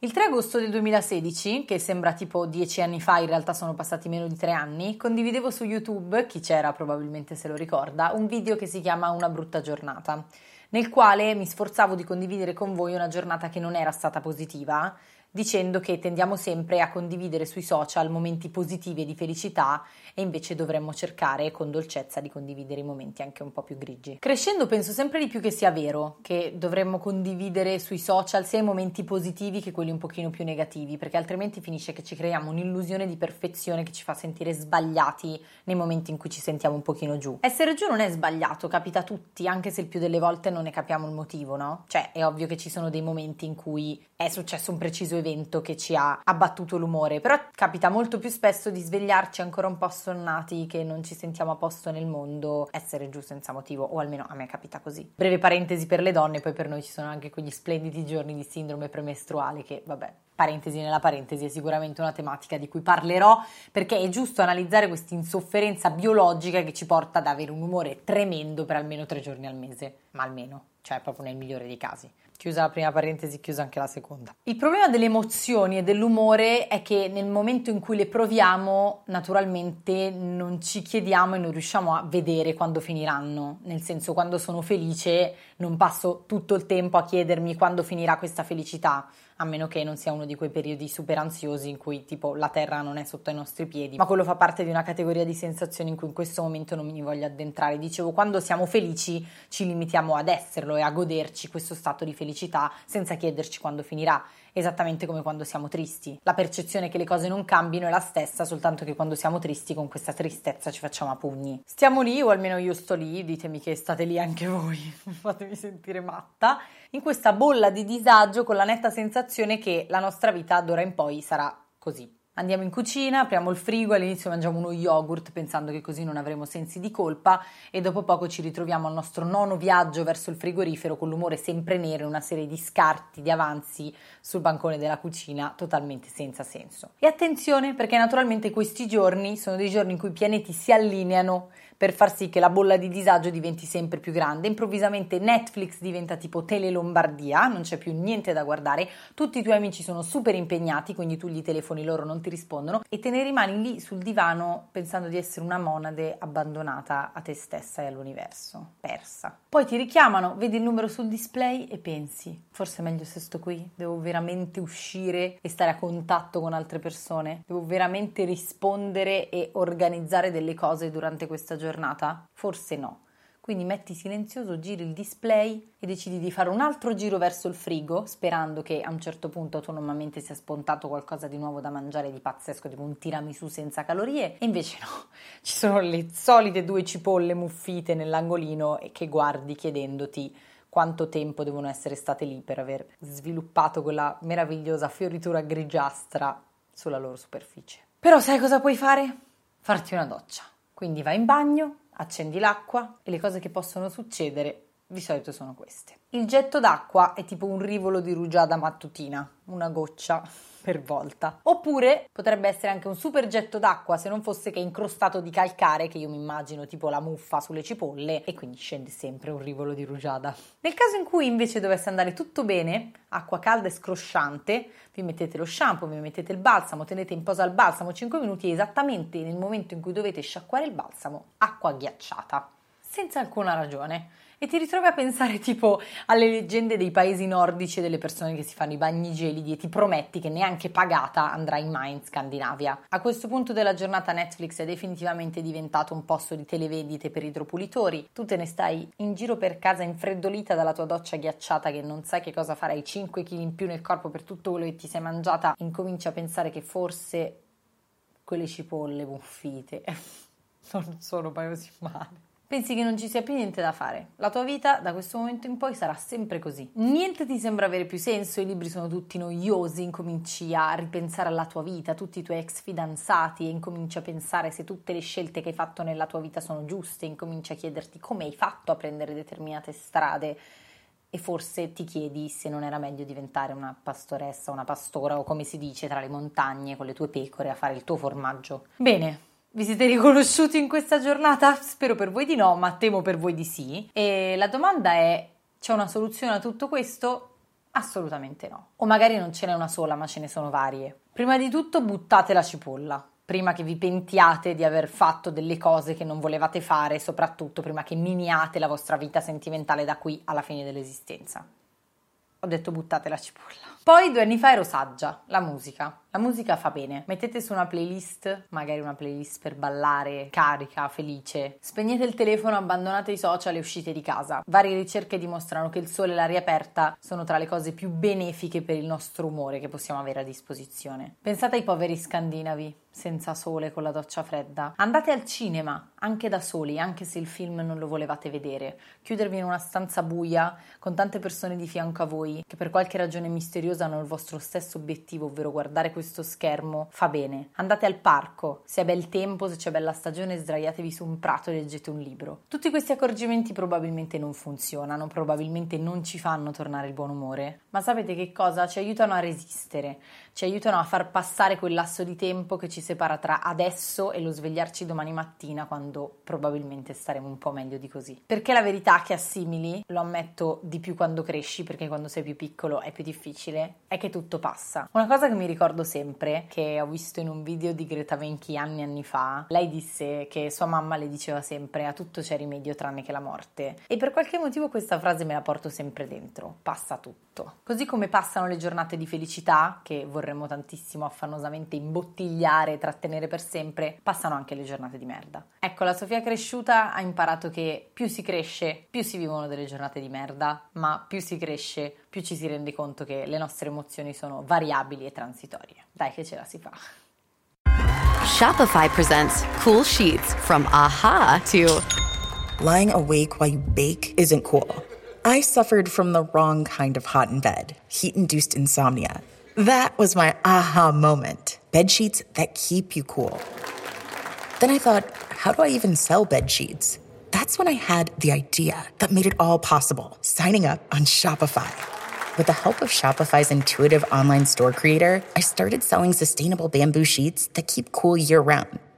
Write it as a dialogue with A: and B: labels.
A: Il 3 agosto del 2016, che sembra tipo dieci anni fa, in realtà sono passati meno di tre anni, condividevo su YouTube, chi c'era probabilmente se lo ricorda, un video che si chiama Una brutta giornata, nel quale mi sforzavo di condividere con voi una giornata che non era stata positiva dicendo che tendiamo sempre a condividere sui social momenti positivi e di felicità e invece dovremmo cercare con dolcezza di condividere i momenti anche un po' più grigi. Crescendo penso sempre di più che sia vero che dovremmo condividere sui social sia i momenti positivi che quelli un pochino più negativi, perché altrimenti finisce che ci creiamo un'illusione di perfezione che ci fa sentire sbagliati nei momenti in cui ci sentiamo un pochino giù. Essere giù non è sbagliato, capita a tutti, anche se il più delle volte non ne capiamo il motivo, no? Cioè, è ovvio che ci sono dei momenti in cui è successo un preciso evento che ci ha abbattuto l'umore, però capita molto più spesso di svegliarci ancora un po' assonnati che non ci sentiamo a posto nel mondo, essere giù senza motivo, o almeno a me capita così. Breve parentesi per le donne, poi per noi ci sono anche quegli splendidi giorni di sindrome premestruale che, vabbè, parentesi nella parentesi, è sicuramente una tematica di cui parlerò perché è giusto analizzare questa insofferenza biologica che ci porta ad avere un umore tremendo per almeno tre giorni al mese, ma almeno, cioè proprio nel migliore dei casi. Chiusa la prima parentesi, chiusa anche la seconda. Il problema delle emozioni e dell'umore è che nel momento in cui le proviamo, naturalmente non ci chiediamo e non riusciamo a vedere quando finiranno. Nel senso, quando sono felice, non passo tutto il tempo a chiedermi quando finirà questa felicità a meno che non sia uno di quei periodi super ansiosi in cui tipo la terra non è sotto ai nostri piedi, ma quello fa parte di una categoria di sensazioni in cui in questo momento non mi voglio addentrare. Dicevo, quando siamo felici ci limitiamo ad esserlo e a goderci questo stato di felicità senza chiederci quando finirà esattamente come quando siamo tristi. La percezione che le cose non cambino è la stessa, soltanto che quando siamo tristi con questa tristezza ci facciamo a pugni. Stiamo lì, o almeno io sto lì, ditemi che state lì anche voi, fatemi sentire matta, in questa bolla di disagio con la netta sensazione che la nostra vita d'ora in poi sarà così. Andiamo in cucina, apriamo il frigo, all'inizio mangiamo uno yogurt pensando che così non avremo sensi di colpa e dopo poco ci ritroviamo al nostro nono viaggio verso il frigorifero con l'umore sempre nero e una serie di scarti, di avanzi sul bancone della cucina totalmente senza senso. E attenzione perché naturalmente questi giorni sono dei giorni in cui i pianeti si allineano per far sì che la bolla di disagio diventi sempre più grande. Improvvisamente Netflix diventa tipo Tele Lombardia, non c'è più niente da guardare, tutti i tuoi amici sono super impegnati, quindi tu gli telefoni loro non ti rispondono e te ne rimani lì sul divano pensando di essere una monade abbandonata a te stessa e all'universo, persa. Poi ti richiamano, vedi il numero sul display e pensi, forse è meglio se sto qui, devo veramente uscire e stare a contatto con altre persone, devo veramente rispondere e organizzare delle cose durante questa giornata giornata? Forse no. Quindi metti silenzioso, giri il display e decidi di fare un altro giro verso il frigo, sperando che a un certo punto autonomamente sia spuntato qualcosa di nuovo da mangiare di pazzesco, tipo un tiramisù senza calorie. E invece no, ci sono le solite due cipolle muffite nell'angolino e che guardi chiedendoti quanto tempo devono essere state lì per aver sviluppato quella meravigliosa fioritura grigiastra sulla loro superficie. Però sai cosa puoi fare? Farti una doccia. Quindi vai in bagno, accendi l'acqua e le cose che possono succedere di solito sono queste. Il getto d'acqua è tipo un rivolo di rugiada mattutina, una goccia per volta. Oppure potrebbe essere anche un super getto d'acqua se non fosse che incrostato di calcare, che io mi immagino tipo la muffa sulle cipolle, e quindi scende sempre un rivolo di rugiada. Nel caso in cui invece dovesse andare tutto bene, acqua calda e scrosciante, vi mettete lo shampoo, vi mettete il balsamo, tenete in posa il balsamo 5 minuti e esattamente nel momento in cui dovete sciacquare il balsamo, acqua ghiacciata, senza alcuna ragione e ti ritrovi a pensare tipo alle leggende dei paesi nordici e delle persone che si fanno i bagni gelidi e ti prometti che neanche pagata andrai mai in Scandinavia. A questo punto della giornata Netflix è definitivamente diventato un posto di televendite per idropulitori. Tu te ne stai in giro per casa infreddolita dalla tua doccia ghiacciata che non sai che cosa farai, 5 kg in più nel corpo per tutto quello che ti sei mangiata, incominci a pensare che forse quelle cipolle muffite non sono poi così male. Pensi che non ci sia più niente da fare. La tua vita da questo momento in poi sarà sempre così. Niente ti sembra avere più senso, i libri sono tutti noiosi, incominci a ripensare alla tua vita, tutti i tuoi ex fidanzati e incominci a pensare se tutte le scelte che hai fatto nella tua vita sono giuste, incominci a chiederti come hai fatto a prendere determinate strade e forse ti chiedi se non era meglio diventare una pastoressa, una pastora o come si dice tra le montagne con le tue pecore a fare il tuo formaggio. Bene, vi siete riconosciuti in questa giornata? Spero per voi di no, ma temo per voi di sì. E la domanda è: c'è una soluzione a tutto questo? Assolutamente no. O magari non ce n'è una sola, ma ce ne sono varie. Prima di tutto buttate la cipolla. Prima che vi pentiate di aver fatto delle cose che non volevate fare, soprattutto prima che miniate la vostra vita sentimentale da qui alla fine dell'esistenza. Detto buttate la cipolla. Poi due anni fa ero saggia, la musica. La musica fa bene. Mettete su una playlist, magari una playlist per ballare, carica, felice. Spegnete il telefono, abbandonate i social e uscite di casa. Varie ricerche dimostrano che il sole e l'aria aperta sono tra le cose più benefiche per il nostro umore che possiamo avere a disposizione. Pensate ai poveri scandinavi, senza sole, con la doccia fredda. Andate al cinema, anche da soli, anche se il film non lo volevate vedere. Chiudervi in una stanza buia, con tante persone di fianco a voi, che per qualche ragione misteriosa hanno il vostro stesso obiettivo, ovvero guardare questo schermo, fa bene. Andate al parco, se è bel tempo, se c'è bella stagione, sdraiatevi su un prato e leggete un libro. Tutti questi accorgimenti probabilmente non funzionano, probabilmente non ci fanno tornare il buon umore, ma sapete che cosa? Ci aiutano a resistere, ci aiutano a far passare quel lasso di tempo che ci separa tra adesso e lo svegliarci domani mattina quando probabilmente staremo un po' meglio di così. Perché la verità che assimili, lo ammetto di più quando cresci, perché quando sei più piccolo è più difficile, è che tutto passa. Una cosa che mi ricordo sempre, che ho visto in un video di Greta Venchi anni e anni fa, lei disse che sua mamma le diceva sempre a tutto c'è rimedio tranne che la morte. E per qualche motivo questa frase me la porto sempre dentro, passa tutto. Così come passano le giornate di felicità, che vorremmo tantissimo affannosamente imbottigliare e trattenere per sempre, passano anche le giornate di merda. Ecco, la Sofia cresciuta ha imparato che più si cresce, più si vivono delle giornate di merda, ma più si cresce, più ci si rende conto che le nostre emozioni sono variabili e transitorie. Dai che ce la si fa.
B: Shopify presents cool sheets from aha to
C: Lying awake while you bake isn't cool. I suffered from the wrong kind of hot in bed, heat induced insomnia. That was my aha moment. Bed sheets that keep you cool. Then I thought, how do I even sell bed sheets? That's when I had the idea that made it all possible signing up on Shopify. With the help of Shopify's intuitive online store creator, I started selling sustainable bamboo sheets that keep cool year round.